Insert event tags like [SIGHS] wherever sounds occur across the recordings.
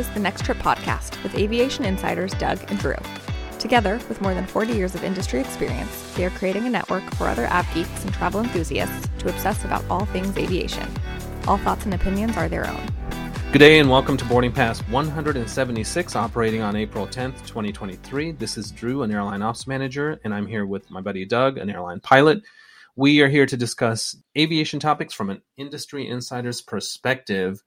is the Next Trip podcast with aviation insiders Doug and Drew. Together, with more than 40 years of industry experience, they are creating a network for other av geeks and travel enthusiasts to obsess about all things aviation. All thoughts and opinions are their own. Good day and welcome to Boarding Pass 176, operating on April 10th, 2023. This is Drew, an airline ops manager, and I'm here with my buddy Doug, an airline pilot. We are here to discuss aviation topics from an industry insider's perspective.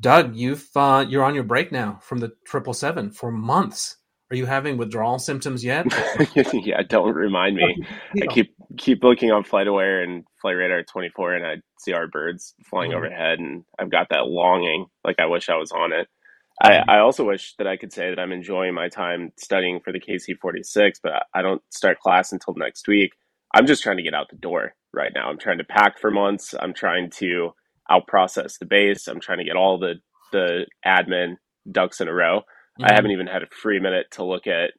Doug, you've uh, you're on your break now from the triple seven for months. Are you having withdrawal symptoms yet? [LAUGHS] yeah, don't remind me. I keep keep looking on FlightAware and Flight Radar 24, and I see our birds flying mm-hmm. overhead, and I've got that longing. Like I wish I was on it. Mm-hmm. I, I also wish that I could say that I'm enjoying my time studying for the KC 46, but I don't start class until next week. I'm just trying to get out the door right now. I'm trying to pack for months. I'm trying to out process the base. I'm trying to get all the the admin ducks in a row. Mm-hmm. I haven't even had a free minute to look at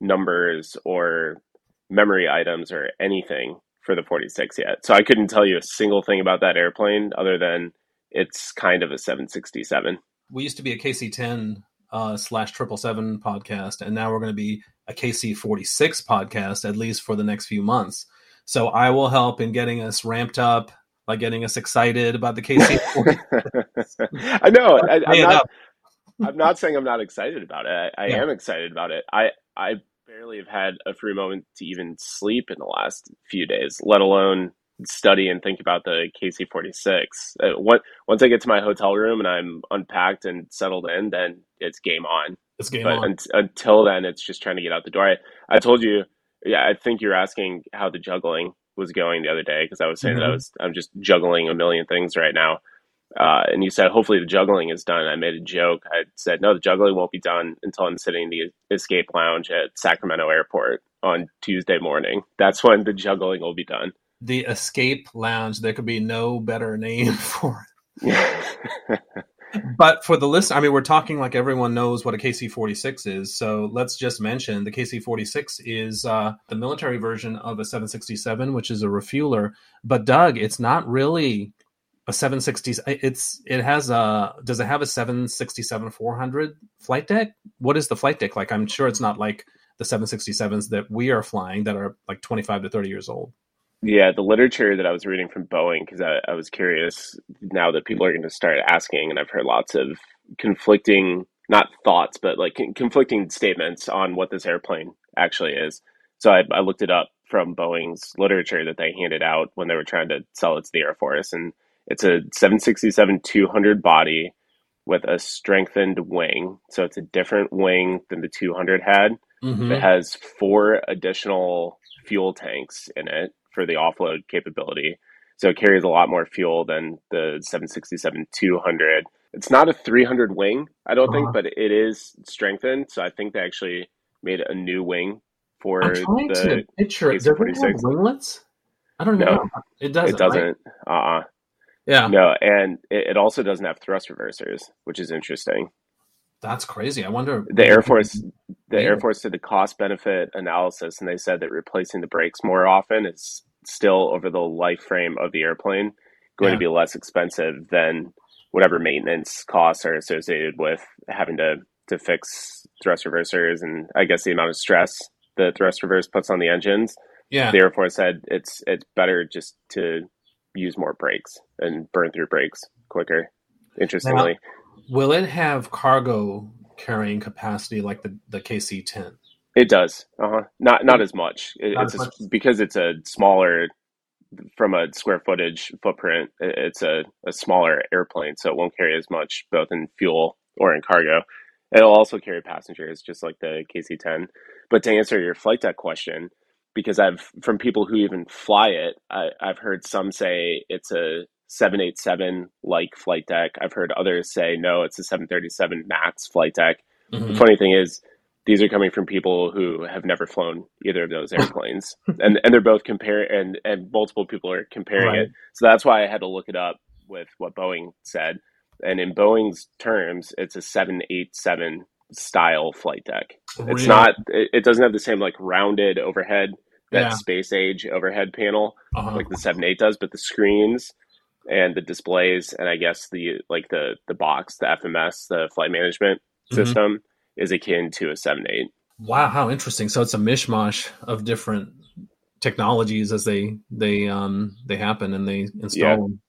numbers or memory items or anything for the 46 yet. So I couldn't tell you a single thing about that airplane other than it's kind of a 767. We used to be a KC10 uh, slash triple seven podcast, and now we're going to be a KC 46 podcast at least for the next few months. So I will help in getting us ramped up by getting us excited about the KC. [LAUGHS] I know. I, am not, I'm not saying I'm not excited about it. I, I yeah. am excited about it. I I barely have had a free moment to even sleep in the last few days, let alone study and think about the KC46. Uh, what, once I get to my hotel room and I'm unpacked and settled in, then it's game on. It's game but on. Un- until then, it's just trying to get out the door. I, I told you, yeah, I think you're asking how the juggling was going the other day because I was saying mm-hmm. that I mm-hmm. was I'm just juggling a million things right now. Uh, and you said hopefully the juggling is done. I made a joke. I said no, the juggling won't be done until I'm sitting in the escape lounge at Sacramento Airport on Tuesday morning. That's when the juggling will be done. The escape lounge. There could be no better name [LAUGHS] for it. [LAUGHS] but for the list, I mean, we're talking like everyone knows what a KC 46 is. So let's just mention the KC 46 is uh, the military version of a 767, which is a refueler. But Doug, it's not really a 760 it's it has a does it have a 767 400 flight deck what is the flight deck like i'm sure it's not like the 767s that we are flying that are like 25 to 30 years old yeah the literature that i was reading from boeing because I, I was curious now that people are going to start asking and i've heard lots of conflicting not thoughts but like conflicting statements on what this airplane actually is so I, I looked it up from boeing's literature that they handed out when they were trying to sell it to the air force and it's a 767 200 body with a strengthened wing. So it's a different wing than the 200 had. Mm-hmm. It has four additional fuel tanks in it for the offload capability. So it carries a lot more fuel than the 767 200. It's not a 300 wing, I don't uh-huh. think, but it is strengthened. So I think they actually made a new wing for I'm trying the to picture it. Does it have winglets? I don't know. No, it doesn't. It doesn't. Right? Uh-uh. Yeah. No, and it, it also doesn't have thrust reversers, which is interesting. That's crazy. I wonder. The Air Force, the Air Force did a cost benefit analysis, and they said that replacing the brakes more often is still over the life frame of the airplane going yeah. to be less expensive than whatever maintenance costs are associated with having to to fix thrust reversers and I guess the amount of stress the thrust reverse puts on the engines. Yeah. The Air Force said it's it's better just to use more brakes and burn through brakes quicker. Interestingly, now, will it have cargo carrying capacity like the the KC ten? It does. Uh huh. Not not as much. It, not it's as much. A, because it's a smaller from a square footage footprint. It's a, a smaller airplane, so it won't carry as much both in fuel or in cargo. It'll also carry passengers, just like the KC ten. But to answer your flight deck question, because I've from people who even fly it, I, I've heard some say it's a 787 like flight deck. I've heard others say no, it's a 737 Max flight deck. Mm-hmm. The funny thing is, these are coming from people who have never flown either of those [LAUGHS] airplanes, and and they're both comparing, and and multiple people are comparing right. it. So that's why I had to look it up with what Boeing said. And in Boeing's terms, it's a 787 style flight deck. Really? It's not. It, it, doesn't have the same like rounded overhead that yeah. space age overhead panel uh-huh. like the seven eight does, but the screens and the displays and I guess the like the the box, the FMS, the flight management mm-hmm. system is akin to a 7.8. Wow, how interesting! So it's a mishmash of different technologies as they they um they happen and they install yeah. them.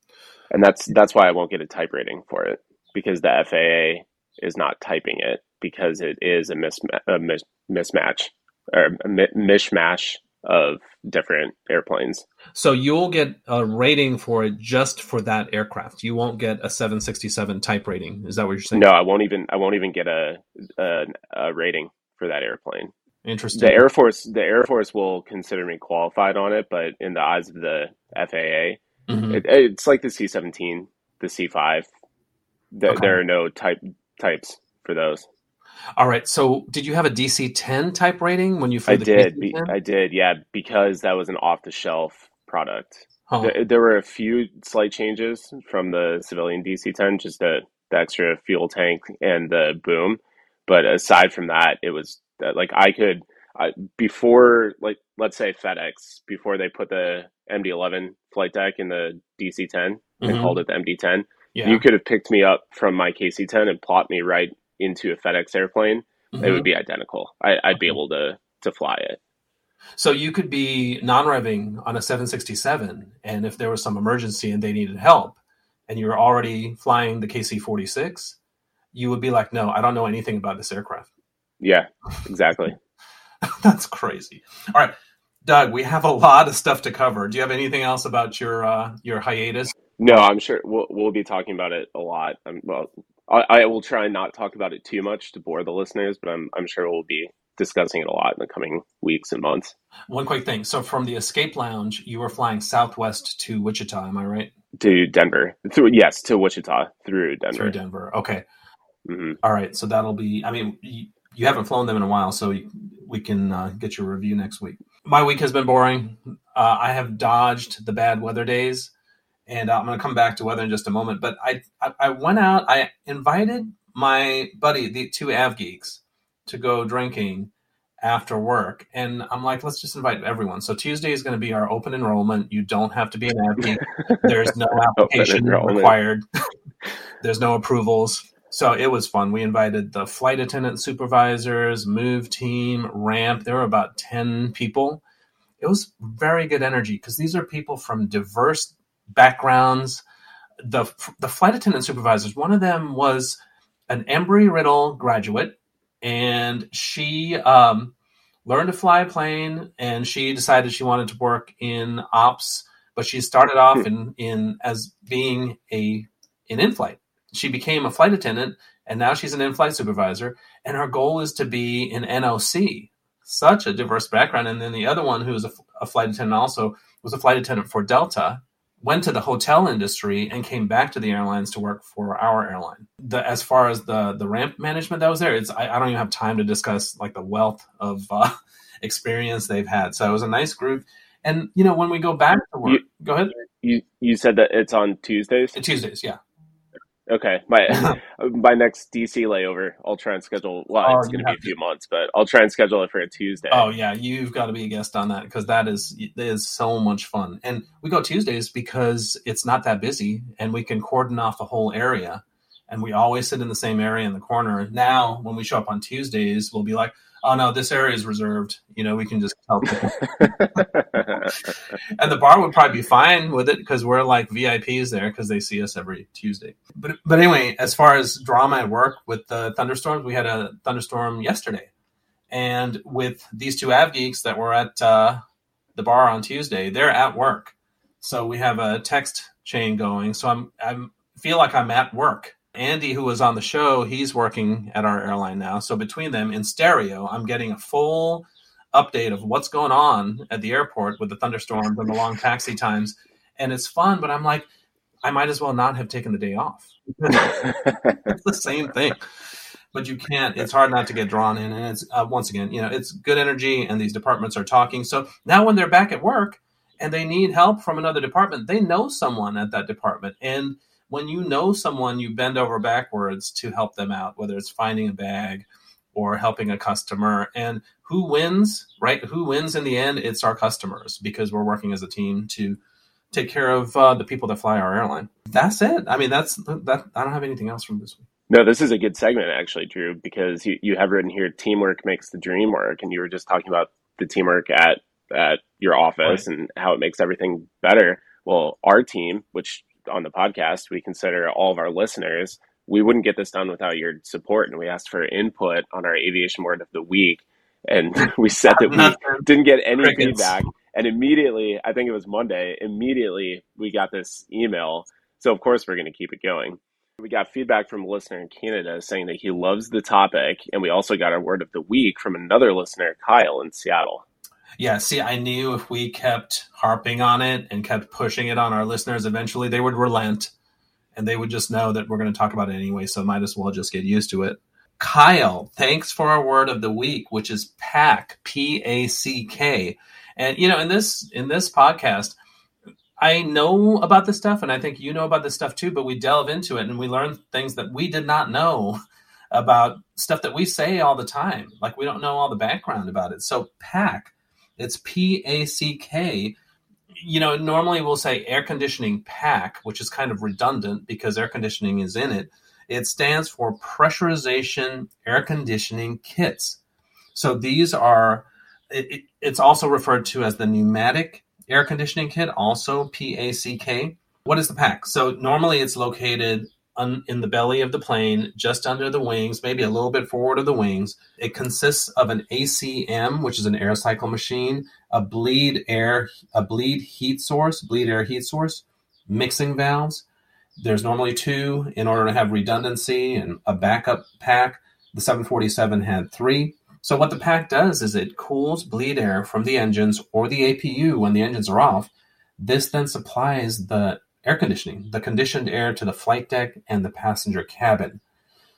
And that's that's why I won't get a type rating for it because the FAA is not typing it because it is a, misma- a mis- mismatch or a mi- mishmash of different airplanes. So you'll get a rating for it just for that aircraft. You won't get a 767 type rating. Is that what you're saying? No, I won't even. I won't even get a a, a rating for that airplane. Interesting. The Air Force, the Air Force will consider me qualified on it, but in the eyes of the FAA, mm-hmm. it, it's like the C seventeen, the C five. The, okay. There are no type types for those. All right. So, did you have a DC 10 type rating when you flew I did. Be, I did. Yeah, because that was an off the shelf product. Huh. There, there, were a few slight changes from the civilian DC 10, just the, the extra fuel tank and the boom. But aside from that, it was like I could I, before like let's say FedEx before they put the MD11 flight deck in the DC 10 mm-hmm. and called it the MD 10. Yeah. You could have picked me up from my KC 10 and plot me right into a FedEx airplane, mm-hmm. it would be identical. I, would be able to to fly it. So you could be non-revving on a 767, and if there was some emergency and they needed help, and you were already flying the KC-46, you would be like, "No, I don't know anything about this aircraft." Yeah, exactly. [LAUGHS] That's crazy. All right, Doug, we have a lot of stuff to cover. Do you have anything else about your uh, your hiatus? No, I'm sure we'll we'll be talking about it a lot. Um, well, I, I will try and not talk about it too much to bore the listeners, but I'm I'm sure we'll be discussing it a lot in the coming weeks and months. One quick thing. So from the Escape Lounge, you were flying southwest to Wichita, am I right? To Denver. Through yes, to Wichita through Denver. Through Denver. Okay. Mm-hmm. All right. So that'll be. I mean, you, you haven't flown them in a while, so we can uh, get your review next week. My week has been boring. Uh, I have dodged the bad weather days and uh, I'm going to come back to weather in just a moment. But I, I, I went out. I invited my buddy, the two Av geeks, to go drinking after work, and I'm like, let's just invite everyone. So Tuesday is going to be our open enrollment. You don't have to be an Av geek. [LAUGHS] There's no application required. [LAUGHS] There's no approvals. So it was fun. We invited the flight attendant supervisors, move team, ramp. There were about 10 people. It was very good energy because these are people from diverse backgrounds. The the flight attendant supervisors. One of them was an Embry Riddle graduate, and she um, learned to fly a plane, and she decided she wanted to work in ops. But she started off hmm. in in as being a an in flight. She became a flight attendant, and now she's an in flight supervisor. And her goal is to be an NOC. Such a diverse background. And then the other one, who's a, a flight attendant, also was a flight attendant for Delta went to the hotel industry and came back to the airlines to work for our airline. The, as far as the the ramp management that was there, it's I, I don't even have time to discuss like the wealth of uh, [LAUGHS] experience they've had. So it was a nice group. And you know, when we go back to work, you, go ahead. You you said that it's on Tuesdays. Tuesdays, yeah. Okay, my [LAUGHS] my next DC layover, I'll try and schedule. Well, oh, it's going to be a few months, but I'll try and schedule it for a Tuesday. Oh yeah, you've got to be a guest on that because that is is so much fun. And we go Tuesdays because it's not that busy, and we can cordon off the whole area. And we always sit in the same area in the corner. Now, when we show up on Tuesdays, we'll be like, oh no, this area is reserved. You know, we can just tell [LAUGHS] people. and the bar would probably be fine with it because we're like VIPs there because they see us every Tuesday. But but anyway, as far as drama at work with the thunderstorms, we had a thunderstorm yesterday, and with these two av geeks that were at uh, the bar on Tuesday, they're at work. So we have a text chain going. So I'm I'm feel like I'm at work Andy, who was on the show, he's working at our airline now. So between them in stereo, I'm getting a full update of what's going on at the airport with the thunderstorms and the long taxi times. And it's fun, but I'm like, I might as well not have taken the day off. [LAUGHS] it's the same thing. But you can't. It's hard not to get drawn in. And it's uh, once again, you know, it's good energy, and these departments are talking. So now when they're back at work and they need help from another department, they know someone at that department, and when you know someone, you bend over backwards to help them out, whether it's finding a bag or helping a customer. And who wins, right? Who wins in the end? It's our customers because we're working as a team to take care of uh, the people that fly our airline. That's it. I mean, that's that. I don't have anything else from this week. No, this is a good segment actually, Drew, because you, you have written here teamwork makes the dream work and you were just talking about the teamwork at at your office right. and how it makes everything better. Well, our team, which on the podcast we consider all of our listeners, we wouldn't get this done without your support and we asked for input on our aviation word of the week and [LAUGHS] we said that we didn't get any Crickets. feedback and immediately, I think it was Monday, immediately we got this email. So of course we're going to keep it going. We got feedback from a listener in Canada saying that he loves the topic, and we also got our word of the week from another listener, Kyle in Seattle. Yeah, see, I knew if we kept harping on it and kept pushing it on our listeners, eventually they would relent and they would just know that we're going to talk about it anyway, so might as well just get used to it. Kyle, thanks for our word of the week, which is pack, P A C K. And you know, in this in this podcast, I know about this stuff, and I think you know about this stuff too. But we delve into it and we learn things that we did not know about stuff that we say all the time. Like we don't know all the background about it. So PACK, it's P A C K. You know, normally we'll say air conditioning pack, which is kind of redundant because air conditioning is in it. It stands for pressurization air conditioning kits. So these are it, it's also referred to as the pneumatic air conditioning kit, also PACK. What is the pack? So normally it's located un, in the belly of the plane, just under the wings, maybe a little bit forward of the wings. It consists of an ACM, which is an air cycle machine, a bleed air, a bleed heat source, bleed air heat source, mixing valves. There's normally two in order to have redundancy and a backup pack. The 747 had three. So what the pack does is it cools bleed air from the engines or the APU when the engines are off. This then supplies the air conditioning, the conditioned air to the flight deck and the passenger cabin.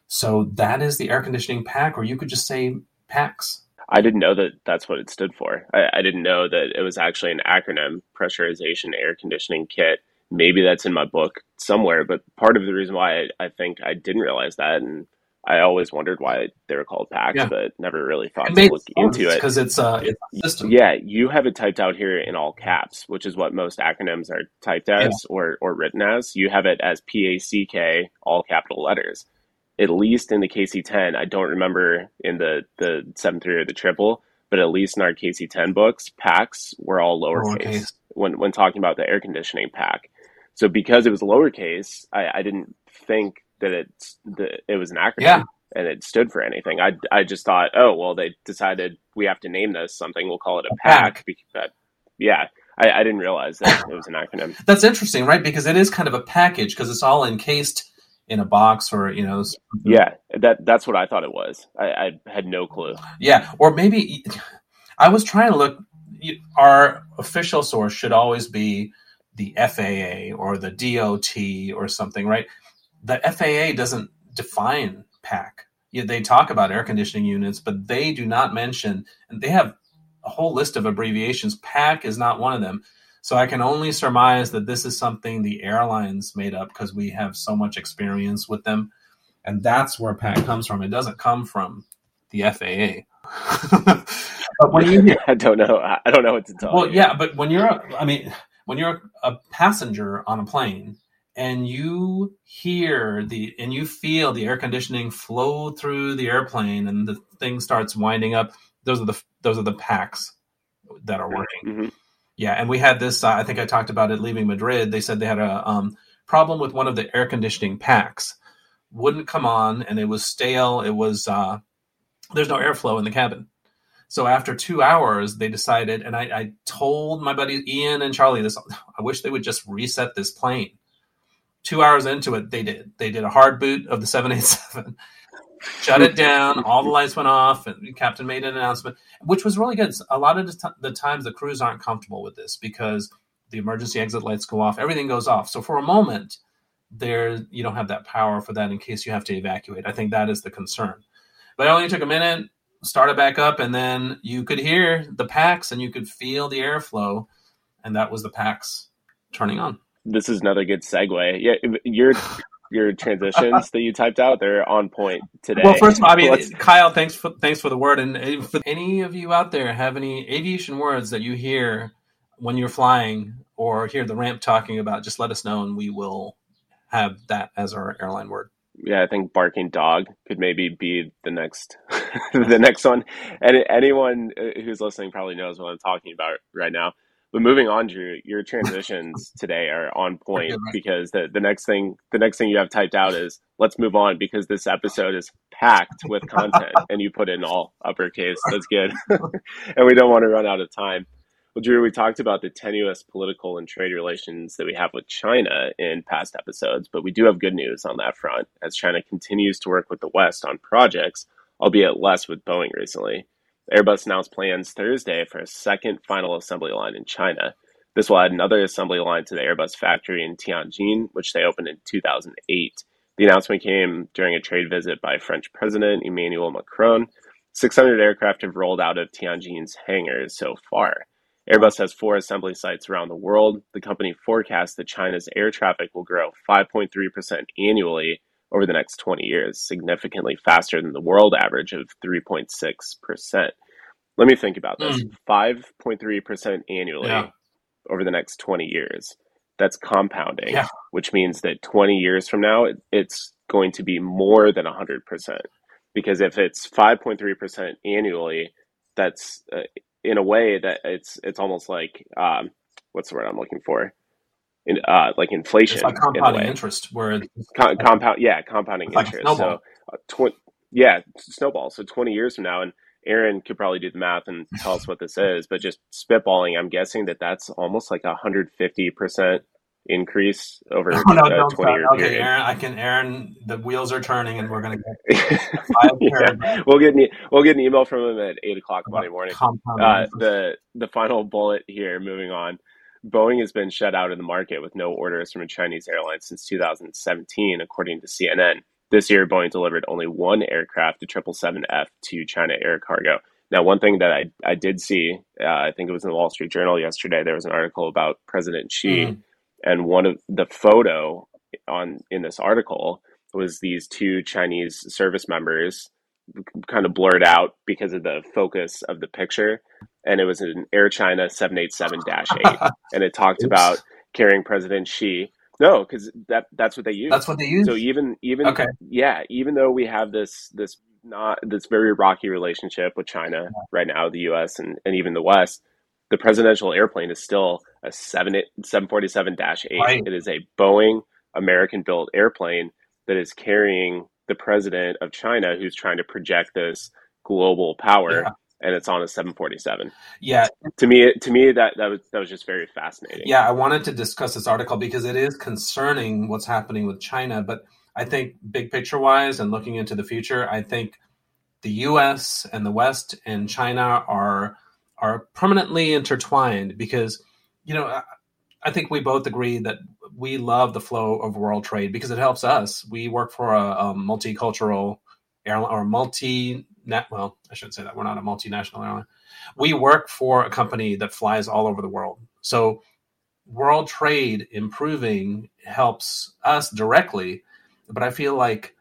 So that is the air conditioning pack, or you could just say PACKs. I didn't know that that's what it stood for. I, I, didn't know that it was actually an acronym, pressurization air conditioning kit. Maybe that's in my book somewhere, but part of the reason why I, I think I didn't realize that, and I always wondered why they were called packs, yeah. but never really thought it to look into it because it's, uh, it's a system. Yeah, you have it typed out here in all caps, which is what most acronyms are typed as yeah. or or written as. You have it as P A C K, all capital letters. At least in the KC10, I don't remember in the the seven three or the triple, but at least in our KC10 books, packs were all lowercase, lowercase. when when talking about the air conditioning pack. So because it was lowercase, I, I didn't think that it's that it was an acronym yeah. and it stood for anything. I I just thought, oh well, they decided we have to name this something. We'll call it a, pack. But yeah, I, I didn't realize that it was an acronym. [LAUGHS] That's interesting, right? Because it is kind of a package because it's all encased in a box or you know. Yeah, that that's what I thought it was. I, I had no clue. Yeah, or maybe I was trying to look. Our official source should always be the FAA or the DOT or something, right? The FAA doesn't define PACK. They talk about air conditioning units, but they do not mention, and they have a whole list of abbreviations. PACK is not one of them. So I can only surmise that this is something the airlines made up because we have so much experience with them. And that's where PACK comes from. It doesn't come from the FAA. [LAUGHS] but when you [LAUGHS] I don't know. I don't know what to tell well, you. Yeah, but when you're, a, I mean, when you're a passenger on a plane and you hear the and you feel the air conditioning flow through the airplane and the thing starts winding up those are the those are the packs that are working mm-hmm. yeah and we had this uh, i think i talked about it leaving madrid they said they had a um, problem with one of the air conditioning packs wouldn't come on and it was stale it was uh, there's no airflow in the cabin so after two hours, they decided, and I, I, told my buddy Ian and Charlie this. I wish they would just reset this plane two hours into it, they did. They did a hard boot of the 787, shut it down. All the lights went off, and Captain made an announcement, which was really good. A lot of the times, the crews aren't comfortable with this because the emergency exit lights go off, everything goes off. So for a moment, there you don't have that power for that in case you have to evacuate. I think that is the concern. But it only took a minute, started back up, and then you could hear the packs and you could feel the airflow, and that was the packs turning on this is another good segue. Yeah, your your transitions that you typed out they're on point today. Well, first of all, I mean, Let's... Kyle, thanks for thanks for the word. And if any of you out there have any aviation words that you hear when you're flying or hear the ramp talking about, just let us know, and we will have that as our airline word. yeah, I think barking dog could maybe be the next [LAUGHS] the next one. And anyone uh, who's listening probably knows what I'm talking about right now. But moving on, Drew, your transitions [LAUGHS] today are on point because the, the next thing the next thing you have typed out is let's move on because this episode is packed with content [LAUGHS] and you put in all uppercase. That's good. [LAUGHS] and we don't want to run out of time. Well, Drew, we talked about the tenuous political and trade relations that we have with China in past episodes, but we do have good news on that front as China continues to work with the West on projects, albeit less with Boeing recently. Airbus announced plans Thursday for a second final assembly line in China. This will add another assembly line to the Airbus factory in Tianjin, which they opened in 2008. The announcement came during a trade visit by French President Emmanuel Macron. 600 aircraft have rolled out of Tianjin's hangars so far. Airbus has four assembly sites around the world. The company forecasts that China's air traffic will grow 5.3% annually over the next 20 years, significantly faster than the world average of 3.6%. Let me think about this mm. 5.3% annually yeah. over the next 20 years. That's compounding, yeah. which means that 20 years from now, it's going to be more than 100%. Because if it's 5.3% annually, that's uh, in a way that it's it's almost like um, what's the word I'm looking for? In, uh, like inflation, it's like compounding in interest, where Com- compound, yeah, compounding like interest. So, uh, tw- yeah, snowball. So twenty years from now, and Aaron could probably do the math and [LAUGHS] tell us what this is, but just spitballing, I'm guessing that that's almost like a hundred fifty percent increase over [LAUGHS] no, no, a 20 year okay, period. Aaron, I can Aaron the wheels are turning and we're gonna get [LAUGHS] yeah, we'll get an, we'll get an email from him at eight o'clock Monday morning. Uh, the the final bullet here, moving on. Boeing has been shut out of the market with no orders from a Chinese airline since 2017, according to CNN. This year, Boeing delivered only one aircraft, the 777F, to China Air Cargo. Now, one thing that I, I did see, uh, I think it was in the Wall Street Journal yesterday, there was an article about President Xi mm and one of the photo on in this article was these two Chinese service members kind of blurred out because of the focus of the picture and it was an Air China 787-8 [LAUGHS] and it talked Oops. about carrying President Xi no cuz that that's what they use That's what they use So even even okay. yeah even though we have this this not this very rocky relationship with China right now the US and and even the West the presidential airplane is still a 7, 747-8. Right. It is a Boeing American-built airplane that is carrying the president of China who's trying to project this global power. Yeah. And it's on a 747. Yeah. To me, to me, that, that was that was just very fascinating. Yeah, I wanted to discuss this article because it is concerning what's happening with China. But I think big picture wise and looking into the future, I think the U.S. and the West and China are are permanently intertwined because you know I think we both agree that we love the flow of world trade because it helps us. We work for a, a multicultural airline or multi well, I shouldn't say that. We're not a multinational airline. We work for a company that flies all over the world. So world trade improving helps us directly, but I feel like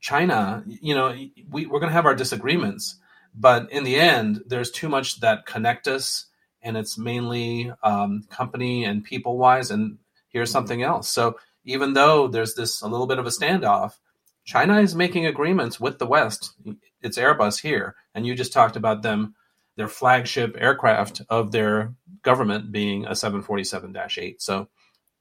China, you know, we, we're going to have our disagreements, but in the end, there's too much that connect us, and it's mainly um, company and people wise. And here's something else. So even though there's this a little bit of a standoff, China is making agreements with the West. It's Airbus here, and you just talked about them, their flagship aircraft of their government being a 747-8. So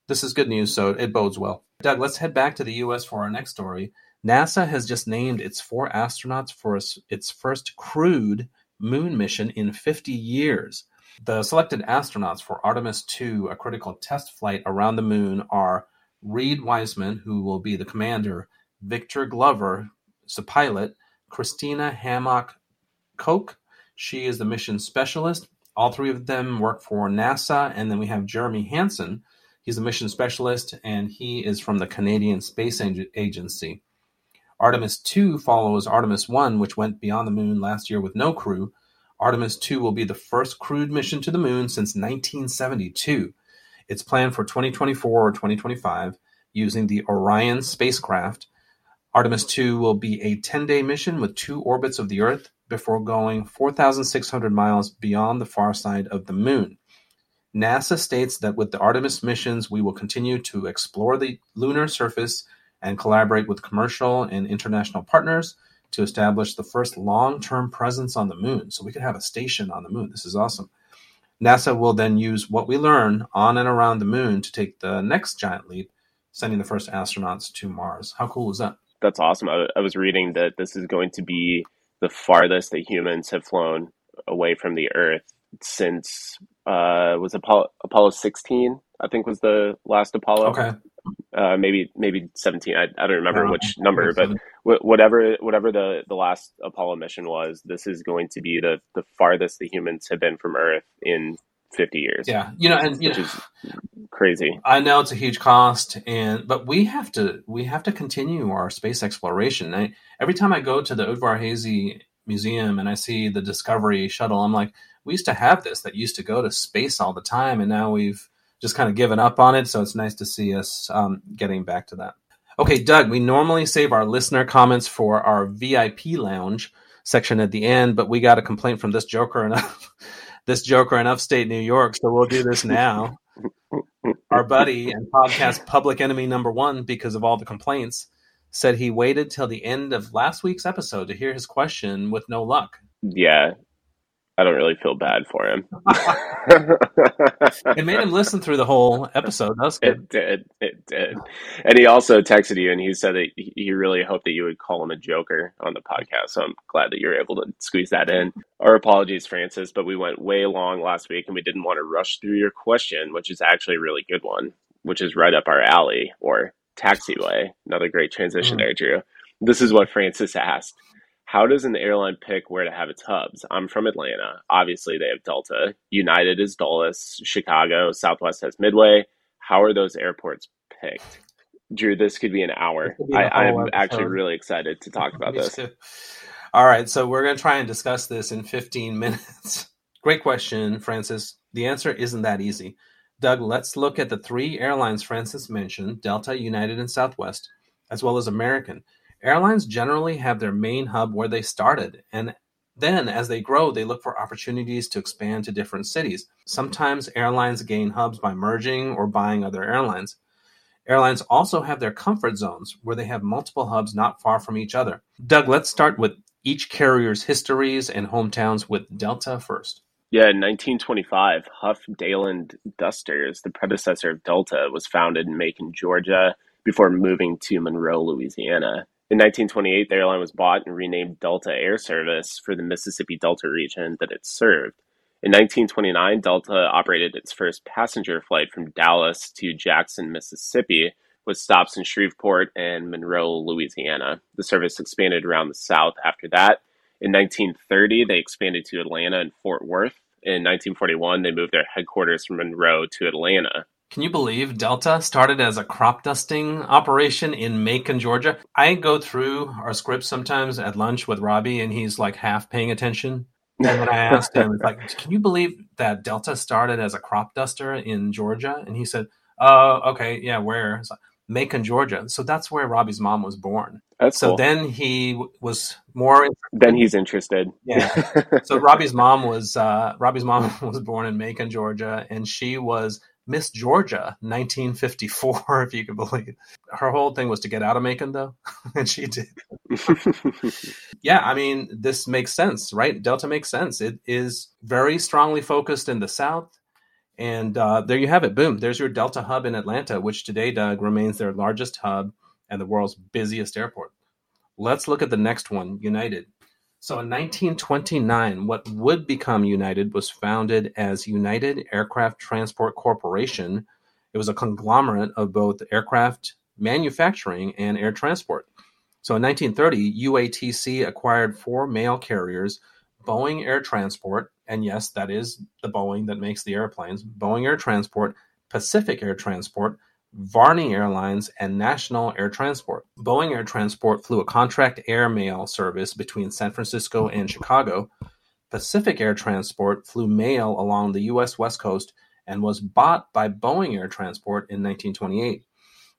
this is good news. So it bodes well. Doug, let's head back to the U.S. for our next story. NASA has just named its four astronauts for its first crewed moon mission in 50 years. The selected astronauts for Artemis 2, a critical test flight around the moon, are Reid Wiseman, who will be the commander, Victor Glover, the pilot, Christina Hammock Koch, she is the mission specialist. All three of them work for NASA, and then we have Jeremy Hansen. He's a mission specialist, and he is from the Canadian Space Agency. Artemis 2 follows Artemis 1, which went beyond the moon last year with no crew. Artemis 2 will be the first crewed mission to the moon since 1972. It's planned for 2024 or 2025 using the Orion spacecraft. Artemis 2 will be a 10 day mission with two orbits of the Earth before going 4,600 miles beyond the far side of the moon. NASA states that with the Artemis missions, we will continue to explore the lunar surface and collaborate with commercial and international partners to establish the first long term presence on the moon. So we could have a station on the moon. This is awesome. NASA will then use what we learn on and around the moon to take the next giant leap, sending the first astronauts to Mars. How cool is that? That's awesome. I, I was reading that this is going to be the farthest that humans have flown away from the Earth since uh, was Apollo Apollo 16. I think was the last Apollo. Okay. Uh, maybe maybe 17. I, I don't remember which number, but whatever whatever the the last Apollo mission was, this is going to be the the farthest the humans have been from Earth in 50 years. Yeah, you know, and which know, is crazy. I know it's a huge cost, and but we have to we have to continue our space exploration. I, every time I go to the Udvar-Hazy Museum and I see the Discovery shuttle, I'm like, we used to have this that used to go to space all the time, and now we've just kind of given up on it. So it's nice to see us um, getting back to that. Okay, Doug, we normally save our listener comments for our VIP lounge section at the end, but we got a complaint from this joker in [LAUGHS] this joker in upstate New York, so we'll do this now. [LAUGHS] our buddy and podcast public enemy number one, because of all the complaints, said he waited till the end of last week's episode to hear his question with no luck. Yeah, I don't really feel bad for him. it made him listen through the whole episode. That's good. It did. It did. And he also texted you and he said that he really hoped that you would call him a joker on the podcast. So I'm glad that you were able to squeeze that in. Our apologies, Francis, but we went way long last week and we didn't want to rush through your question, which is actually a really good one, which is right up our alley or taxiway. Another great transition mm. there, Drew. This is what Francis asked how does an airline pick where to have its hubs? I'm from Atlanta. Obviously, they have Delta. United is Dulles. Chicago, Southwest has Midway. How are those airports picked? Drew, this could be an hour. Be I, am actually really excited to talk about [LAUGHS] this. Too. All right, so we're going to try and discuss this in 15 [LAUGHS] minutes. Great question, Francis. The answer isn't that easy. Doug, let's look at the three airlines Francis mentioned Delta, United, and Southwest, as well as American. Airlines generally have their main hub where they started, and then as they grow, they look for opportunities to expand to different cities. Sometimes airlines gain hubs by merging or buying other airlines. Airlines also have their comfort zones where they have multiple hubs not far from each other. Doug, let's start with each carrier's histories and hometowns with Delta first. Yeah, in 1925, Huff Daland Dusters, the predecessor of Delta, was founded in Macon, Georgia, before moving to Monroe, Louisiana. In 1928, the airline was bought and renamed Delta Air Service for the Mississippi Delta region that it served. In 1929, Delta operated its first passenger flight from Dallas to Jackson, Mississippi, with stops in Shreveport and Monroe, Louisiana. The service expanded around the South after that. In 1930, they expanded to Atlanta and Fort Worth. In 1941, they moved their headquarters from Monroe to Atlanta. Can you believe Delta started as a crop dusting operation in Macon, Georgia? I go through our scripts sometimes at lunch with Robbie, and he's like half paying attention. And when I [LAUGHS] asked him, like, can you believe that Delta started as a crop duster in Georgia? And he said, "Oh, okay, yeah, where?" Like, Macon, Georgia. So that's where Robbie's mom was born. That's so cool. then he w- was more. Then he's interested. Yeah. [LAUGHS] so Robbie's mom was uh, Robbie's mom [LAUGHS] was born in Macon, Georgia, and she was Miss Georgia, 1954, [LAUGHS] if you can believe. Her whole thing was to get out of Macon, though, [LAUGHS] and she did. [LAUGHS] yeah, I mean, this makes sense, right? Delta makes sense. It is very strongly focused in the South. And uh, there you have it. Boom. There's your Delta hub in Atlanta, which today, Doug, remains their largest hub and the world's busiest airport. Let's look at the next one United. So in 1929, what would become United was founded as United Aircraft Transport Corporation. It was a conglomerate of both aircraft manufacturing and air transport. So in 1930, UATC acquired four mail carriers Boeing Air Transport, and yes, that is the Boeing that makes the airplanes, Boeing Air Transport, Pacific Air Transport, Varney Airlines, and National Air Transport. Boeing Air Transport flew a contract air mail service between San Francisco and Chicago. Pacific Air Transport flew mail along the U.S. West Coast and was bought by Boeing Air Transport in 1928.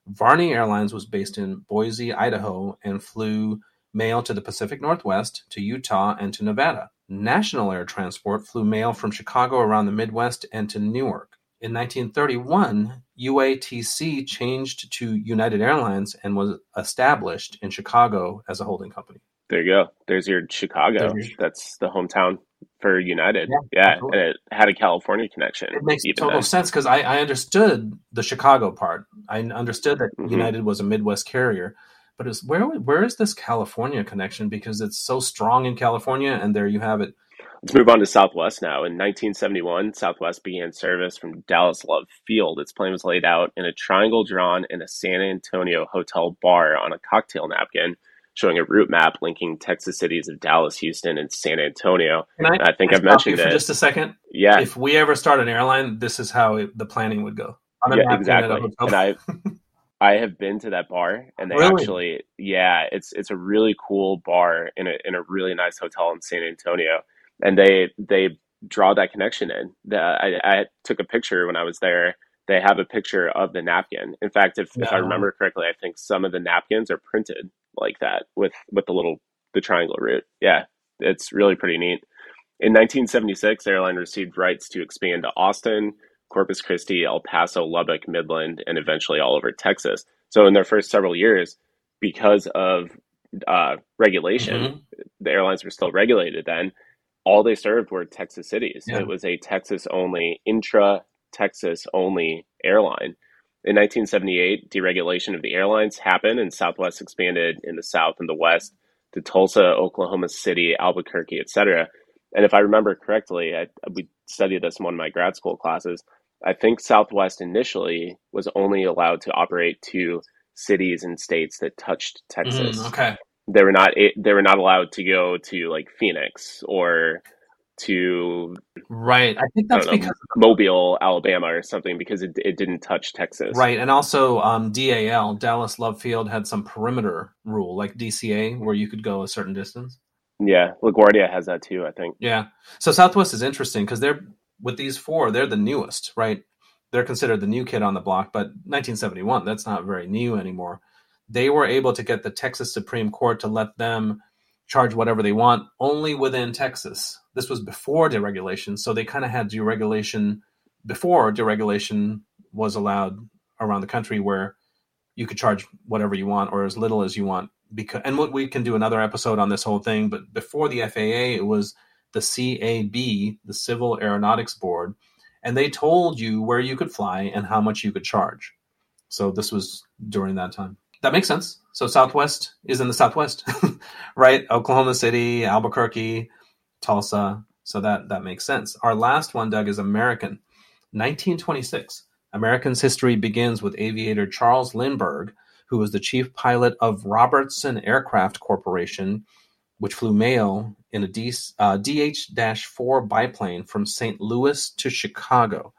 Varney Airlines was based in Boise, Idaho, and flew mail to the Pacific Northwest, to Utah, and to Nevada. National Air Transport flew mail from Chicago around the Midwest and to Newark. In 1931, UATC changed to United Airlines and was established in Chicago as a holding company. There you go. There's your Chicago. There's your... That's the hometown for United. Yeah, yeah and it had a California connection. It makes total then. sense because I, I, understood the Chicago part. I understood that mm-hmm. United was a Midwest carrier, but it's where where is this California connection? Because it's so strong in California, and there you have it. Let's move on to Southwest now. In 1971, Southwest began service from Dallas Love Field. Its plane was laid out in a triangle drawn in a San Antonio hotel bar on a cocktail napkin showing a route map linking Texas cities of Dallas, Houston, and San Antonio. I, I, think I've mentioned it. For just a second. Yeah. If we ever start an airline, this is how it, the planning would go. Yeah, exactly. And I, [LAUGHS] I have been to that bar, and they really? actually, yeah, it's it's a really cool bar in a in a really nice hotel in San Antonio, and they they draw that connection in. The, I, I took a picture when I was there. They have a picture of the napkin. In fact, if, if I remember correctly, I think some of the napkins are printed like that with with the little the triangle route. Yeah, it's really pretty neat. In 1976, airline received rights to expand to Austin, Corpus Christi, El Paso, Lubbock, Midland, and eventually all over Texas. So in their first several years, because of uh, regulation, mm-hmm. the airlines were still regulated then. All they served were Texas cities. Yeah. It was a Texas only, intra Texas only airline. In 1978, deregulation of the airlines happened, and Southwest expanded in the South and the West to Tulsa, Oklahoma City, Albuquerque, etc. And if I remember correctly, I, we studied this in one of my grad school classes. I think Southwest initially was only allowed to operate to cities and states that touched Texas. Mm, okay. They were not they were not allowed to go to like Phoenix or to right. I think that's I because Mobile, Alabama, or something because it it didn't touch Texas. Right, and also um, DAL, Dallas Love Field, had some perimeter rule like DCA where you could go a certain distance. Yeah, LaGuardia has that too. I think. Yeah, so Southwest is interesting because they're with these four, they're the newest, right? They're considered the new kid on the block, but 1971, that's not very new anymore. They were able to get the Texas Supreme Court to let them charge whatever they want only within Texas. This was before deregulation, so they kind of had deregulation before deregulation was allowed around the country where you could charge whatever you want or as little as you want because and what we can do another episode on this whole thing but before the FAA it was the CAB the Civil Aeronautics Board and they told you where you could fly and how much you could charge so this was during that time that makes sense so Southwest is in the Southwest [LAUGHS] right Oklahoma City Albuquerque Tulsa. So that that makes sense. Our last one, Doug, is American. 1926. American's history begins with aviator Charles Lindbergh, who was the chief pilot of Robertson Aircraft Corporation, which flew mail in a uh, DH-4 biplane from St. Louis to Chicago.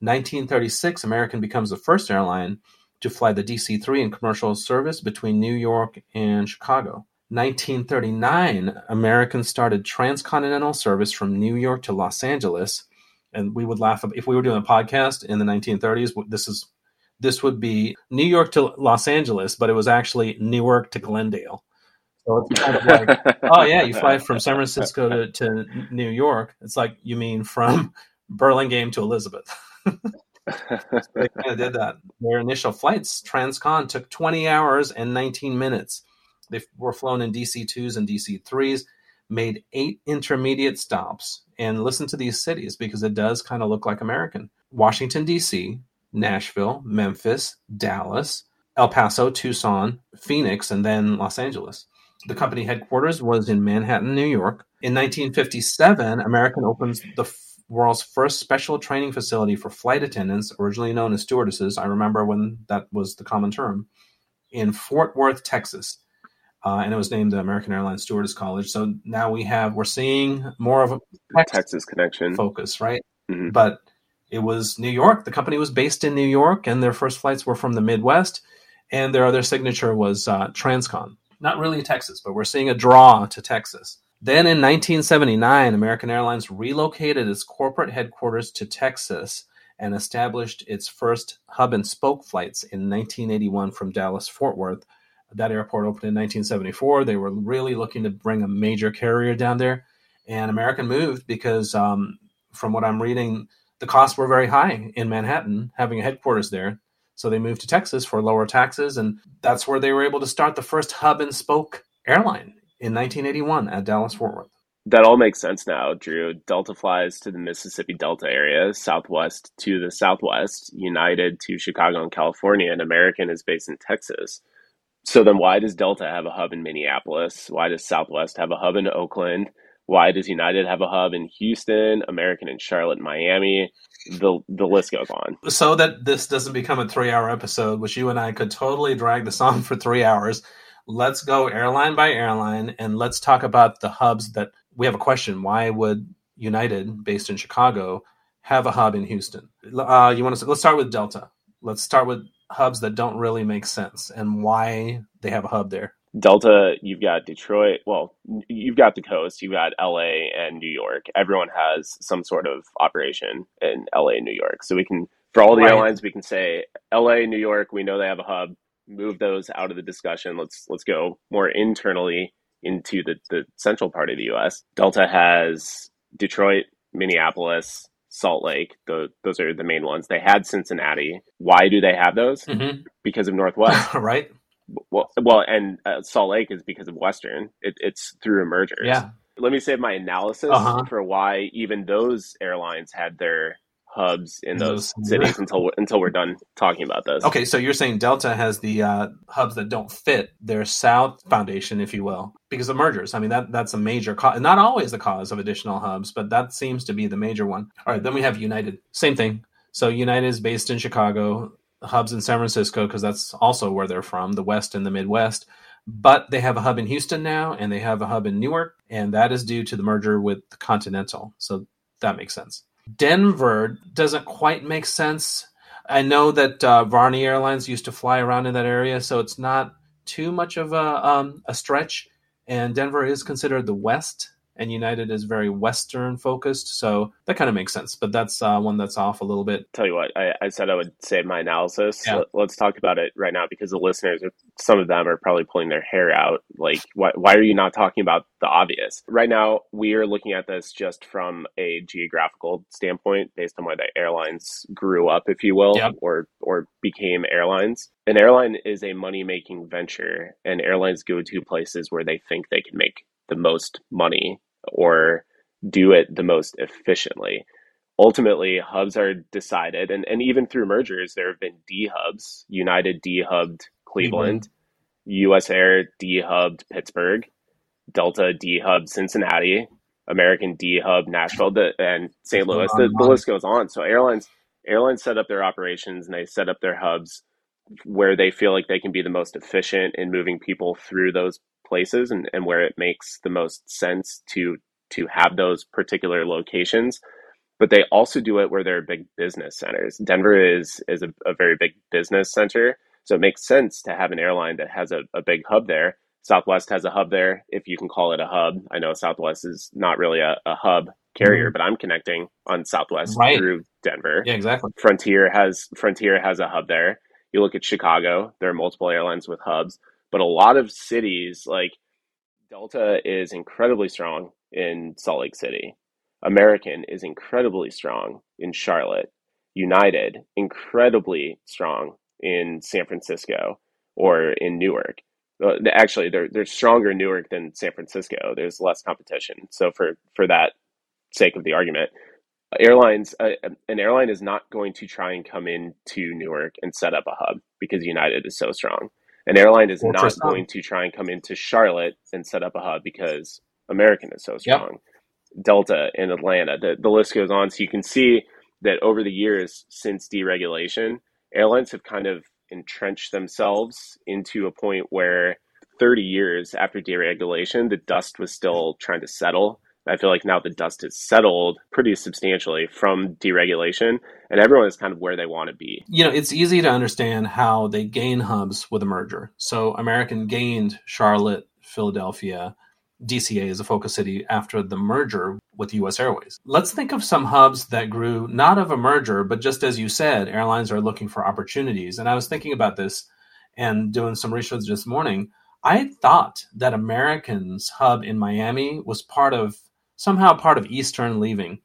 1936, American becomes the first airline to fly the DC-3 in commercial service between New York and Chicago. 1939, Americans started transcontinental service from New York to Los Angeles, and we would laugh if we were doing a podcast in the 1930s. This is this would be New York to Los Angeles, but it was actually Newark to Glendale. So it's kind of like, [LAUGHS] oh yeah, you fly from San Francisco to, to New York. It's like you mean from [LAUGHS] Burlingame to Elizabeth. [LAUGHS] they kind of did that. Their initial flights, Transcon, took 20 hours and 19 minutes. They were flown in DC-2s and DC-3s, made eight intermediate stops. And listen to these cities because it does kind of look like American. Washington, D.C., Nashville, Memphis, Dallas, El Paso, Tucson, Phoenix, and then Los Angeles. The company headquarters was in Manhattan, New York. In 1957, American opens the world's first special training facility for flight attendants, originally known as stewardesses. I remember when that was the common term, in Fort Worth, Texas uh, and it was named the American Airlines Stewardess College. So now we have we're seeing more of a Texas, Texas connection focus, right? Mm-hmm. But it was New York. The company was based in New York, and their first flights were from the Midwest, and their other signature was uh, Transcon. Not really Texas, but we're seeing a draw to Texas. Then in 1979, American Airlines relocated its corporate headquarters to Texas and established its first hub and spoke flights in 1981 from Dallas Fort Worth that airport opened in 1974. They were really looking to bring a major carrier down there, and American moved because, um, from what I'm reading, the costs were very high in Manhattan, having a headquarters there. So they moved to Texas for lower taxes, and that's where they were able to start the first hub and spoke airline in 1981 at Dallas Fort Worth. That all makes sense now, Drew. Delta flies to the Mississippi Delta area, Southwest to the Southwest, United to Chicago and California, and American is based in Texas. So then why does Delta have a hub in Minneapolis? Why does Southwest have a hub in Oakland? Why does United have a hub in Houston, American in Charlotte, Miami? The the list goes on. So that this doesn't become a three hour episode, which you and I could totally drag this on [LAUGHS] for three hours. Let's go airline by airline and let's talk about the hubs that we have a question. Why would United, based in Chicago, have a hub in Houston? Uh, you want to? Let's start with Delta. Let's start with hubs that don't really make sense and why they have a hub there. Delta, you've got Detroit. Well, you've got the coast. You've got LA and New York. Everyone has some sort of operation in LA and New York. So we can, for all the right. airlines, we can say LA, New York. We know they have a hub. Move those out of the discussion. Let's let's go more internally into the the central part of the U.S. Delta has Detroit, Minneapolis, Salt Lake. The, those are the main ones. They had Cincinnati. Why do they have those? Mm-hmm. Because of Northwest, [LAUGHS] right? Well, well, and uh, Salt Lake is because of Western. It, it's through mergers. Yeah. Let me save my analysis uh-huh. for why even those airlines had their hubs in those cities until until we're done talking about this. Okay, so you're saying Delta has the uh, hubs that don't fit their South Foundation, if you will, because of mergers. I mean that that's a major cause, not always the cause of additional hubs, but that seems to be the major one. All right, then we have United, same thing. So United is based in Chicago, hubs in San Francisco because that's also where they're from, the West and the Midwest. But they have a hub in Houston now, and they have a hub in Newark, and that is due to the merger with Continental. So that makes sense. Denver doesn't quite make sense. I know that uh, Varney Airlines used to fly around in that area, so it's not too much of a, um, a stretch. And Denver is considered the West and United is very Western focused. So that kind of makes sense. But that's uh, one that's off a little bit. Tell you what, I, I said I would save my analysis. Yeah. Let, us talk about it right now because the listeners, some of them are probably pulling their hair out. Like, why, why are you not talking about the obvious? Right now, we are looking at this just from a geographical standpoint based on where the airlines grew up, if you will, yep. or, or became airlines. An airline is a money making venture, and airlines go to places where they think they can make the most money or do it the most efficiently. Ultimately, hubs are decided, and, and even through mergers, there have been dehubs. United dehubbed Cleveland, mm-hmm. US Air dehubbed Pittsburgh, Delta dehubbed Cincinnati, American dehub Nashville, and St. Louis. The, the list goes on. So airlines airlines set up their operations and they set up their hubs where they feel like they can be the most efficient in moving people through those places and, and where it makes the most sense to to have those particular locations. But they also do it where there are big business centers. Denver is is a, a very big business center so it makes sense to have an airline that has a, a big hub there. Southwest has a hub there if you can call it a hub. I know southwest is not really a, a hub carrier mm-hmm. but i'm connecting on southwest right. through denver. Yeah exactly. Frontier has frontier has a hub there. You look at chicago there are multiple airlines with hubs but a lot of cities like Delta is incredibly strong in Salt Lake City. American is incredibly strong in Charlotte. United incredibly strong in San Francisco or in Newark. Uh, actually, they're they're stronger in Newark than San Francisco. There's less competition. So for for that sake of the argument, airlines uh, an airline is not going to try and come into Newark and set up a hub because United is so strong. An airline is not going to try and come into Charlotte and set up a hub because American is so strong. Yep. Delta in Atlanta, the, the list goes on. So you can see that over the years since deregulation, airlines have kind of entrenched themselves into a point where 30 years after deregulation, the dust was still trying to settle I feel like now the dust has settled pretty substantially from deregulation, and everyone is kind of where they want to be. You know, it's easy to understand how they gain hubs with a merger. So American gained Charlotte, Philadelphia, DCA as a focus city after the merger with US Airways. Let's think of some hubs that grew not of a merger, but just as you said, airlines are looking for opportunities. And I was thinking about this and doing some research this morning. I thought that American's hub in Miami was part of somehow part of Eastern leaving.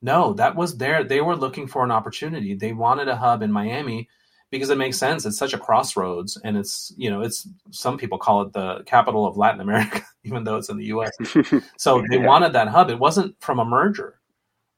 No, that was there. They were looking for an opportunity. They wanted a hub in Miami because it makes sense. It's such a crossroads, and it's you know it's some people call it the capital of Latin America, [LAUGHS] even though it's in the U.S. [LAUGHS] so they yeah. wanted that hub. It wasn't from a merger,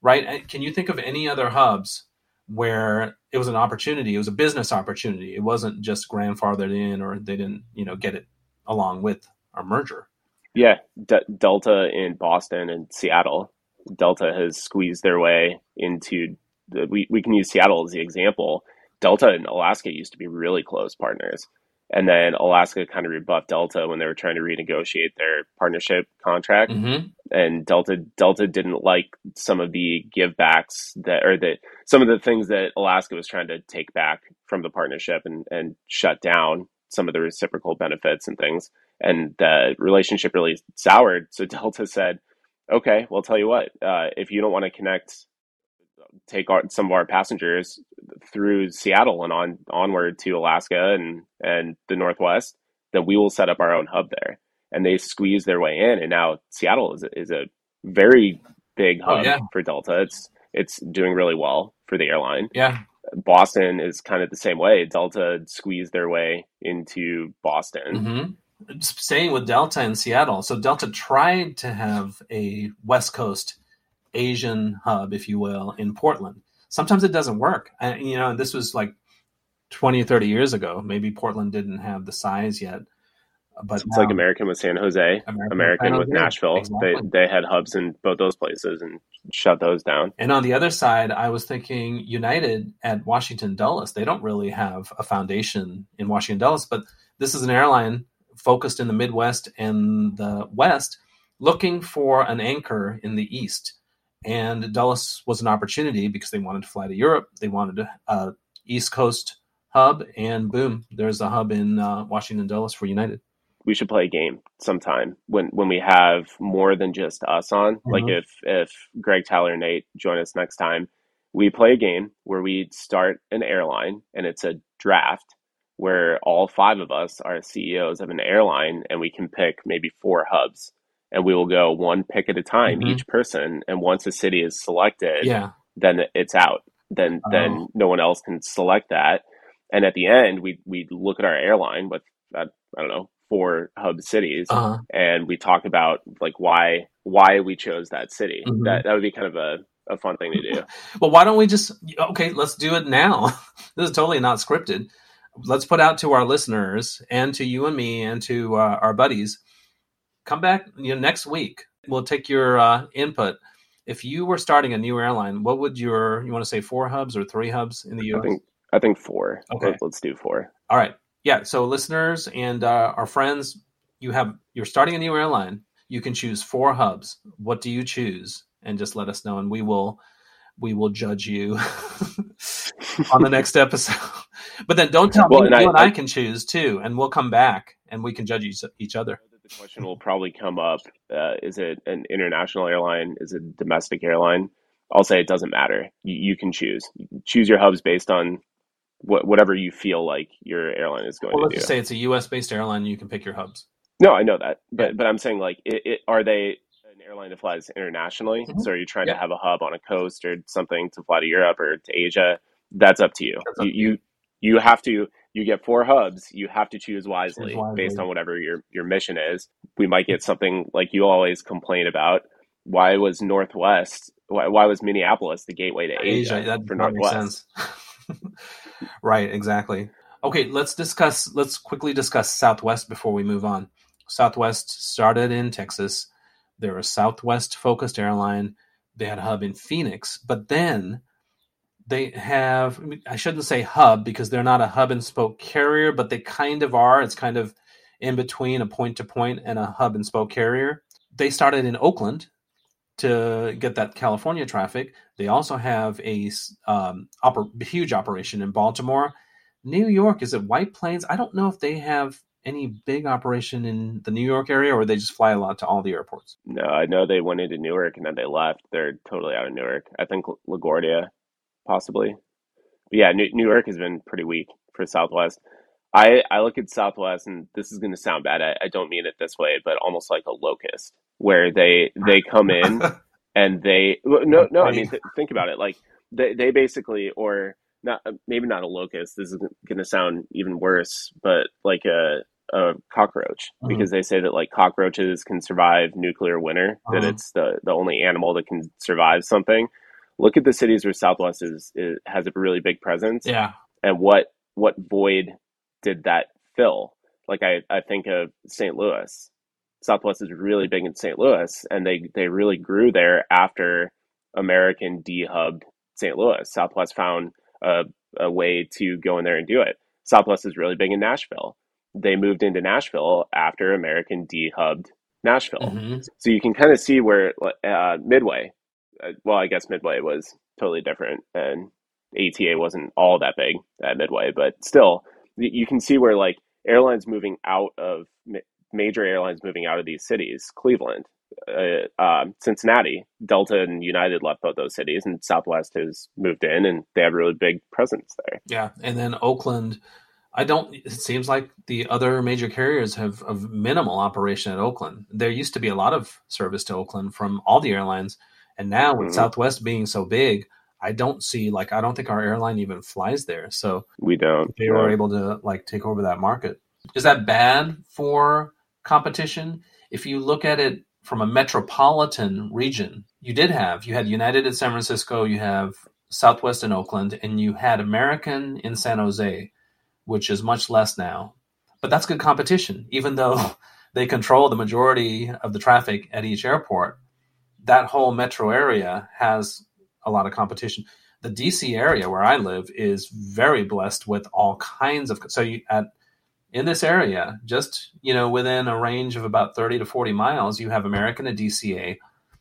right? Can you think of any other hubs where it was an opportunity? It was a business opportunity. It wasn't just grandfathered in, or they didn't you know get it along with a merger. Yeah, D- Delta in Boston and Seattle. Delta has squeezed their way into the, we, we can use Seattle as the example. Delta and Alaska used to be really close partners. And then Alaska kind of rebuffed Delta when they were trying to renegotiate their partnership contract. Mm-hmm. And Delta Delta didn't like some of the givebacks that or the some of the things that Alaska was trying to take back from the partnership and, and shut down some of the reciprocal benefits and things. And the relationship really soured. So [LAUGHS] Delta said, okay, well, tell you what, uh, if you don't want to connect, take our, some of our passengers through Seattle and on onward to Alaska and, and the Northwest, then we will set up our own hub there. And they squeezed their way in. And now Seattle is, a, is a very big oh, hub oh, yeah. for Delta. It's, it's doing really well for the airline. Yeah. Boston is kind of the same way. Delta squeezed their way into Boston. Mm-hmm staying with Delta in Seattle. So Delta tried to have a West Coast Asian hub, if you will, in Portland. Sometimes it doesn't work. And, you know, this was like 20 or 30 years ago. Maybe Portland didn't have the size yet. But it's now, like American with San Jose, American, American with Nashville. Exactly. They they had hubs in both those places and shut those down. And on the other side, I was thinking United at Washington Dulles. They don't really have a foundation in Washington Dulles, but this is an airline focused in the Midwest and the West, looking for an anchor in the East. And Dulles was an opportunity because they wanted to fly to Europe. They wanted a East Coast hub, and boom, there's a hub in uh, Washington Dulles for United. We should play a game sometime when when we have more than just us on. Mm-hmm. Like if if Greg Tyler and Nate join us next time, we play a game where we start an airline and it's a draft where all five of us are CEOs of an airline and we can pick maybe four hubs and we will go one pick at a time mm-hmm. each person and once a city is selected yeah then it's out then oh. then no one else can select that and at the end we we look at our airline with uh, i don't know four hub cities uh-huh. and we talk about like why why we chose that city mm-hmm. that that would be kind of a a fun thing to do. [LAUGHS] well, why don't we just okay? Let's do it now. [LAUGHS] this is totally not scripted let's put out to our listeners and to you and me and to uh, our buddies. Come back you know, next week. We'll take your uh, input. If you were starting a new airline, what would your you want to say four hubs or three hubs in the U.S.? I think I think four. Okay, let's do four. All right. Yeah. So listeners and uh, our friends, you have you're starting a new airline. You can choose four hubs. What do you choose? And just let us know, and we will we will judge you [LAUGHS] on the next [LAUGHS] episode. But then don't tell well, me and you I, and I, I, can choose too, and we'll come back and we can judge each, each other. The question will probably come up: uh, Is it an international airline? Is it a domestic airline? I'll say it doesn't matter. You, you can choose. You can choose your hubs based on what, whatever you feel like your airline is going well, to let's do. say it's a U.S. based airline. You can pick your hubs. No, I know that, but yeah. but I'm saying like, it, it, are they an airline that flies internationally. Mm-hmm. So are you trying yeah. to have a hub on a coast or something to fly to Europe or to Asia? That's up to you. You, you, you have to you get four hubs. You have to choose wisely, choose wisely, based on whatever your your mission is. We might get something like you always complain about. Why was Northwest? Why, why was Minneapolis the gateway to Asia, Asia that for Northwest? [LAUGHS] right, exactly. Okay, let's discuss. Let's quickly discuss Southwest before we move on. Southwest started in Texas they're a Southwest focused airline. They had a hub in Phoenix, but then they have, I shouldn't say hub because they're not a hub and spoke carrier, but they kind of are. It's kind of in between a point to point and a hub and spoke carrier. They started in Oakland to get that California traffic. They also have a um, oper- huge operation in Baltimore. New York is it White Plains? I don't know if they have any big operation in the New York area, or they just fly a lot to all the airports? No, I know they went into Newark and then they left. They're totally out of Newark. I think LaGuardia, possibly. But yeah, New, New York has been pretty weak for Southwest. I, I look at Southwest, and this is going to sound bad. I, I don't mean it this way, but almost like a locust, where they they come in [LAUGHS] and they no no I mean th- think about it like they they basically or not maybe not a locust. This is going to sound even worse, but like a a cockroach uh-huh. because they say that like cockroaches can survive nuclear winter. Uh-huh. That it's the the only animal that can survive something. Look at the cities where Southwest is, is has a really big presence. Yeah, and what what void did that fill? Like I I think of St. Louis. Southwest is really big in St. Louis, and they they really grew there after American dehubbed St. Louis. Southwest found a, a way to go in there and do it. Southwest is really big in Nashville. They moved into Nashville after American dehubbed Nashville. Mm-hmm. So you can kind of see where uh, Midway, well, I guess Midway was totally different and ATA wasn't all that big at Midway, but still, you can see where like airlines moving out of major airlines moving out of these cities, Cleveland, uh, uh, Cincinnati, Delta and United left both those cities, and Southwest has moved in, and they have a really big presence there. Yeah, and then Oakland. I don't. It seems like the other major carriers have a minimal operation at Oakland. There used to be a lot of service to Oakland from all the airlines, and now with mm-hmm. Southwest being so big, I don't see like I don't think our airline even flies there. So we don't. They were able to like take over that market. Is that bad for competition? If you look at it from a metropolitan region, you did have you had United in San Francisco, you have Southwest in Oakland, and you had American in San Jose, which is much less now. But that's good competition, even though [LAUGHS] they control the majority of the traffic at each airport. That whole metro area has a lot of competition. The DC area where I live is very blessed with all kinds of so you at in this area, just you know, within a range of about 30 to 40 miles, you have American at DCA,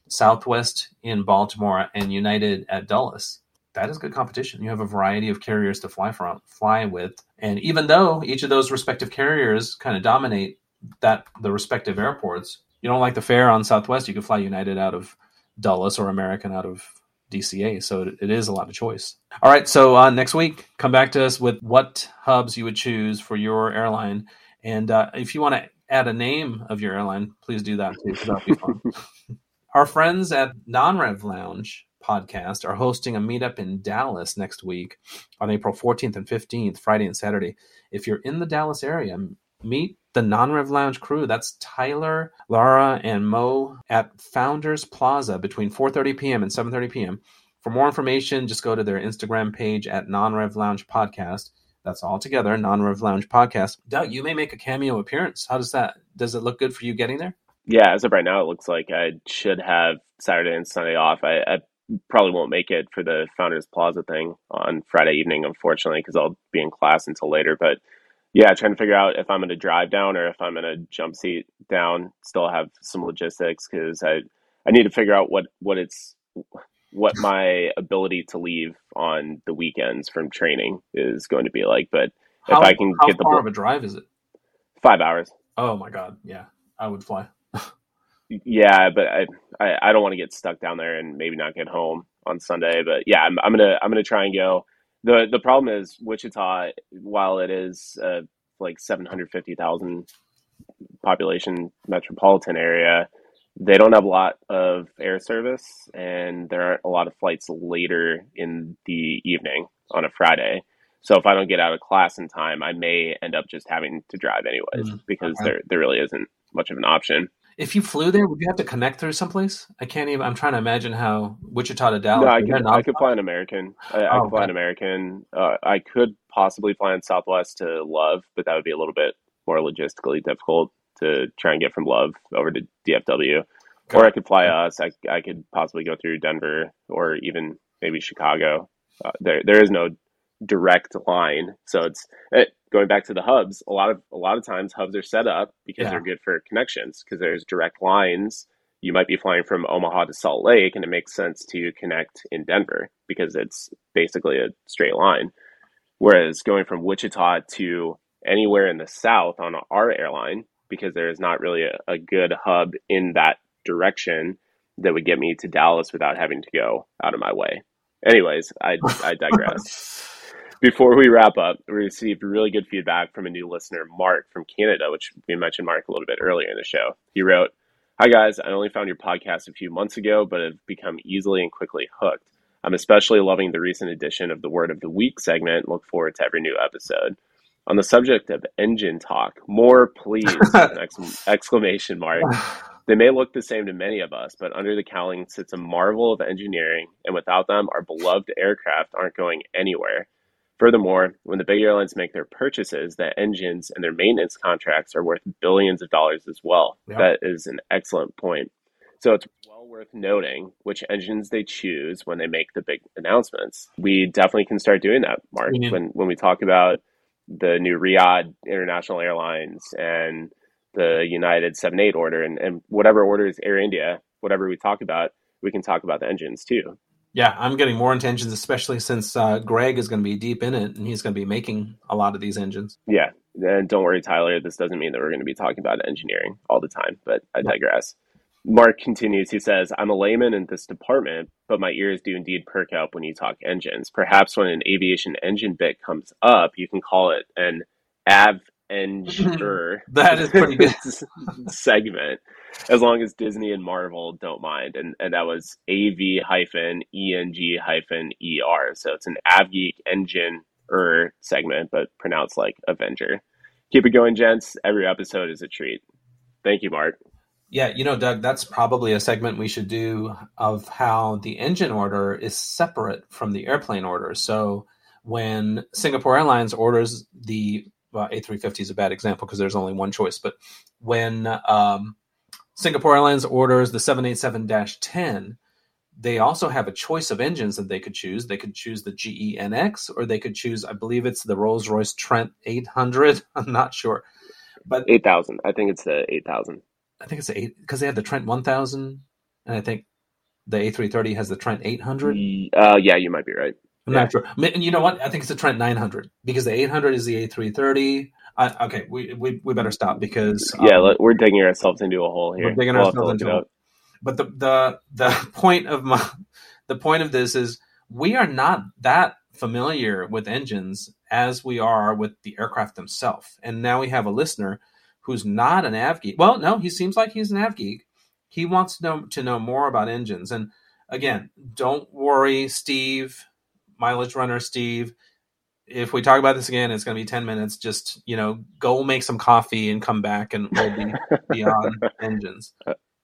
Southwest in Baltimore, and United at Dulles. That is good competition. You have a variety of carriers to fly from, fly with, and even though each of those respective carriers kind of dominate that the respective airports, you don't like the fare on Southwest, you can fly United out of Dulles or American out of DCA. So it, it is a lot of choice. All right. So uh, next week, come back to us with what hubs you would choose for your airline. And uh, if you want to add a name of your airline, please do that too. That'll be fun. [LAUGHS] Our friends at Non-Rev Lounge podcast are hosting a meetup in Dallas next week on April 14th and 15th, Friday and Saturday. If you're in the Dallas area, meet the non-rev lounge crew that's tyler lara and mo at founders plaza between 4.30 p.m and 7.30 p.m for more information just go to their instagram page at non-rev lounge podcast. That's all together non-rev lounge podcast. Doug you may make a cameo appearance. How does that does it look good for you getting there? Yeah as of right now it looks like i should have saturday and sunday off. I, I probably won't make it for the founders plaza thing on friday evening unfortunately because i'll be in class until later but yeah, trying to figure out if I'm going to drive down or if I'm going to jump seat down. Still have some logistics because I I need to figure out what what it's what [LAUGHS] my ability to leave on the weekends from training is going to be like. But how, if I can get the far of a drive is it? Five hours. Oh my god, yeah, I would fly. [LAUGHS] yeah, but I, I I don't want to get stuck down there and maybe not get home on Sunday. But yeah, I'm I'm gonna I'm gonna try and go the the problem is Wichita, while it is uh, like seven hundred fifty thousand population metropolitan area, they don't have a lot of air service, and there aren't a lot of flights later in the evening on a Friday. So if I don't get out of class in time, I may end up just having to drive anyways mm-hmm. because there there really isn't much of an option. If you flew there, would you have to connect through someplace? I can't even. I'm trying to imagine how Wichita to Dallas. No, I could. I could fly an American. I, oh, I could fly an American. Uh, I could possibly fly in Southwest to Love, but that would be a little bit more logistically difficult to try and get from Love over to DFW. Got or I could fly us. I, I could possibly go through Denver or even maybe Chicago. Uh, there there is no direct line, so it's it, going back to the hubs, a lot of a lot of times hubs are set up because yeah. they're good for connections because there's direct lines. You might be flying from Omaha to Salt Lake, and it makes sense to connect in Denver because it's basically a straight line. Whereas going from Wichita to anywhere in the south on our airline, because there is not really a, a good hub in that direction that would get me to Dallas without having to go out of my way. Anyways, I, I [LAUGHS] digress. [LAUGHS] before we wrap up, we received really good feedback from a new listener, Mark from Canada, which we mentioned Mark a little bit earlier in the show. He wrote, Hi, guys. I only found your podcast a few months ago, but have become easily and quickly hooked. I'm especially loving the recent addition of the Word of the Week segment. Look forward to every new episode. On the subject of engine talk, more please! [LAUGHS] exclamation mark. [SIGHS] They may look the same to many of us, but under the cowling sits a marvel of engineering, and without them, our beloved aircraft aren't going anywhere. Furthermore, when the big airlines make their purchases, the engines and their maintenance contracts are worth billions of dollars as well. That is an excellent point. So it's well worth noting which engines they choose when they make the big announcements. We definitely can start doing that, Mark, mm-hmm. when when we talk about the new Riyadh International Airlines and the United 7-8 order and, and whatever orders Air India, whatever we talk about, we can talk about the engines too. Yeah, I'm getting more into engines, especially since uh, Greg is going to be deep in it and he's going to be making a lot of these engines. Yeah, and don't worry, Tyler. This doesn't mean that we're going to be talking about engineering all the time, but I digress. Mark continues. He says, I'm a layman in this department, but my ears do indeed perk up when you talk engines. Perhaps when an aviation engine bit comes up, you can call it an av [LAUGHS] Enger. that is pretty good segment. As long as Disney and Marvel don't mind, and and that was AV hyphen ENG hyphen ER. So it's an AvGeek engine er segment, but pronounced like Avenger. Keep it going, gents. Every episode is a treat. Thank you, Mark. Yeah, you know, Doug, that's probably a segment we should do of how the engine order is separate from the airplane order. So when Singapore Airlines orders the well, A350 is a bad example because there's only one choice. But when um, Singapore Airlines orders the 787-10, they also have a choice of engines that they could choose. They could choose the GEnx, or they could choose, I believe it's the Rolls Royce Trent 800. [LAUGHS] I'm not sure, but 8,000. I think it's the 8,000. I think it's the eight because they have the Trent 1000, and I think the A330 has the Trent 800. Uh, yeah, you might be right. I'm yeah. not sure. And you know what? I think it's a Trent 900 because the 800 is the A330. I, okay, we, we we better stop because um, yeah, we're digging ourselves into a hole here. We're digging we'll ourselves into a hole. But the the the [LAUGHS] point of my the point of this is we are not that familiar with engines as we are with the aircraft themselves. And now we have a listener who's not an av geek. Well, no, he seems like he's an av geek. He wants to know to know more about engines. And again, don't worry, Steve mileage runner Steve. If we talk about this again, it's going to be 10 minutes. Just, you know, go make some coffee and come back and we'll be [LAUGHS] beyond engines.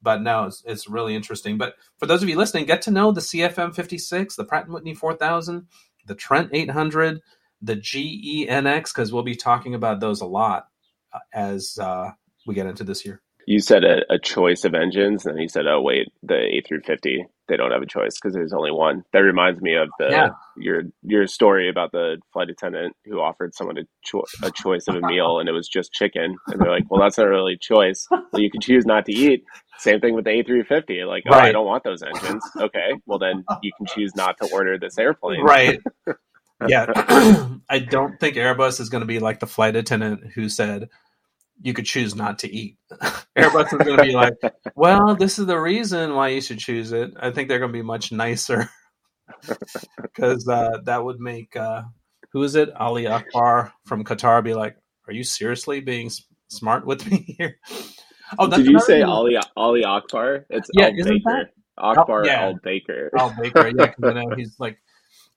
But no, it's, it's really interesting. But for those of you listening, get to know the CFM 56, the Pratt & Whitney 4000, the Trent 800, the GEnx, because we'll be talking about those a lot uh, as uh, we get into this year you said a, a, choice of engines, and you said, "Oh wait, the A350, they don't have a choice because there's only one." That reminds me of the yeah. your your story about the flight attendant who offered someone a, cho- a choice of a meal, and it was just chicken, and they're like, "Well, that's not really a choice. Well, you can choose not to eat." Same thing with the A350. Like, oh. I don't want those engines. Okay, well then you can choose not to order this airplane. Right. [LAUGHS] yeah, [CLEARS THROAT] I don't think Airbus is going to be like the flight attendant who said you could choose not to eat. [LAUGHS] Airbus is going to be [LAUGHS] like, well, this is the reason why you should choose it. I think they're going to be much nicer [LAUGHS] because uh, that would make uh, who is it, Ali Akbar from Qatar, be like, are you seriously being smart with me here? Oh, did you say Ali Ali Akbar? It's yeah, Al Baker. That? Akbar oh, yeah. Al Baker. Al Baker, yeah, because you know, he's like,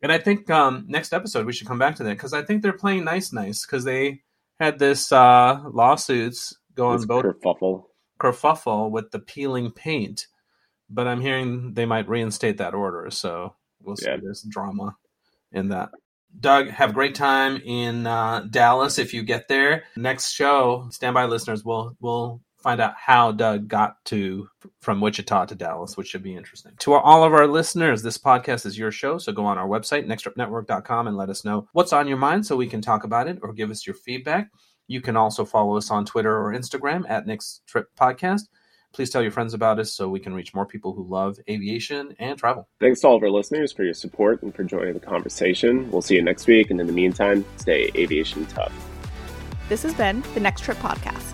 and I think um, next episode we should come back to that because I think they're playing nice, nice because they had this uh, lawsuits going this both kerfuffle. kerfuffle with the peeling paint, but I'm hearing they might reinstate that order. So we'll see. Yeah. There's drama in that. Doug, have a great time in uh, Dallas if you get there. Next show, standby listeners, we'll we'll find out how Doug got to from Wichita to Dallas, which should be interesting. To all of our listeners, this podcast is your show, so go on our website, nexttripnetwork.com, and let us know what's on your mind so we can talk about it or give us your feedback. You can also follow us on Twitter or Instagram at Next Trip Podcast. Please tell your friends about us so we can reach more people who love aviation and travel. Thanks to all of our listeners for your support and for joining the conversation. We'll see you next week, and in the meantime, stay aviation tough. This has been the Next Trip Podcast.